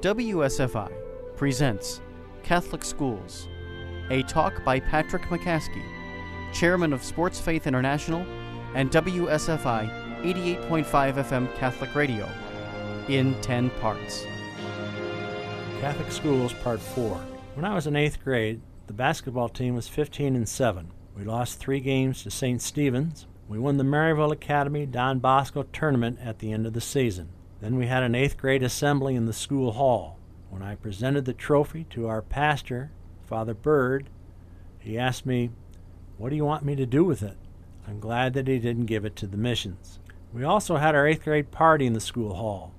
WSFI presents Catholic Schools, a talk by Patrick McCaskey, Chairman of Sports Faith International and WSFI 88.5 FM Catholic Radio, in 10 parts. Catholic Schools Part 4. When I was in 8th grade, the basketball team was 15 and 7. We lost 3 games to St. Stephen's. We won the Maryville Academy Don Bosco tournament at the end of the season. Then we had an 8th grade assembly in the school hall. When I presented the trophy to our pastor, Father Bird, he asked me, What do you want me to do with it? I'm glad that he didn't give it to the missions. We also had our 8th grade party in the school hall.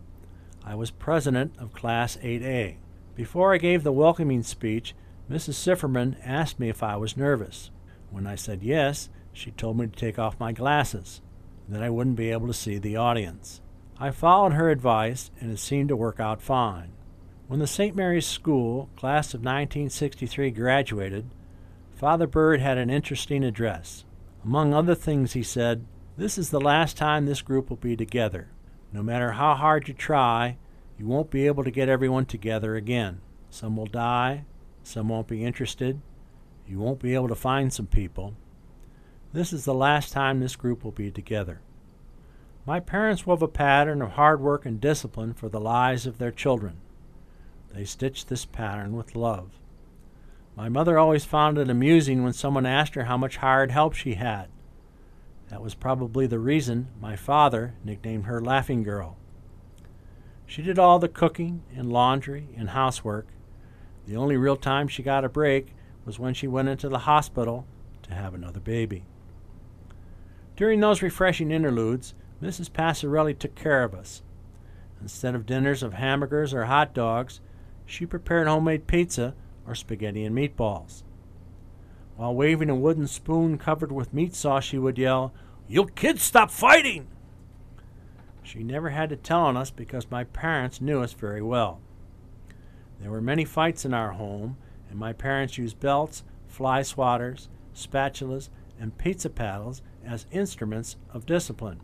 I was president of Class 8A. Before I gave the welcoming speech, Mrs. Sifferman asked me if I was nervous. When I said yes, she told me to take off my glasses, that I wouldn't be able to see the audience. I followed her advice, and it seemed to work out fine. When the St. Mary's School class of 1963 graduated, Father Bird had an interesting address. Among other things, he said, This is the last time this group will be together. No matter how hard you try, you won't be able to get everyone together again. Some will die, some won't be interested, you won't be able to find some people. This is the last time this group will be together. My parents wove a pattern of hard work and discipline for the lives of their children. They stitched this pattern with love. My mother always found it amusing when someone asked her how much hired help she had. That was probably the reason my father nicknamed her Laughing Girl. She did all the cooking and laundry and housework. The only real time she got a break was when she went into the hospital to have another baby. During those refreshing interludes, Mrs. Passarelli took care of us. Instead of dinners of hamburgers or hot dogs, she prepared homemade pizza or spaghetti and meatballs. While waving a wooden spoon covered with meat sauce, she would yell, You kids stop fighting! She never had to tell on us because my parents knew us very well. There were many fights in our home, and my parents used belts, fly swatters, spatulas, and pizza paddles as instruments of discipline.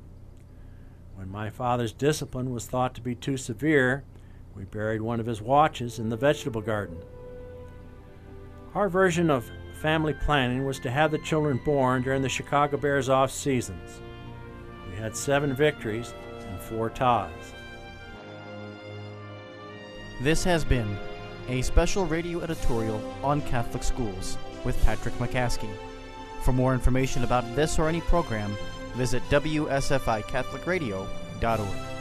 When my father's discipline was thought to be too severe, we buried one of his watches in the vegetable garden. Our version of family planning was to have the children born during the Chicago Bears off seasons. We had seven victories and four ties. This has been a special radio editorial on Catholic schools with Patrick McCaskey. For more information about this or any program, visit WSFICatholicRadio.org.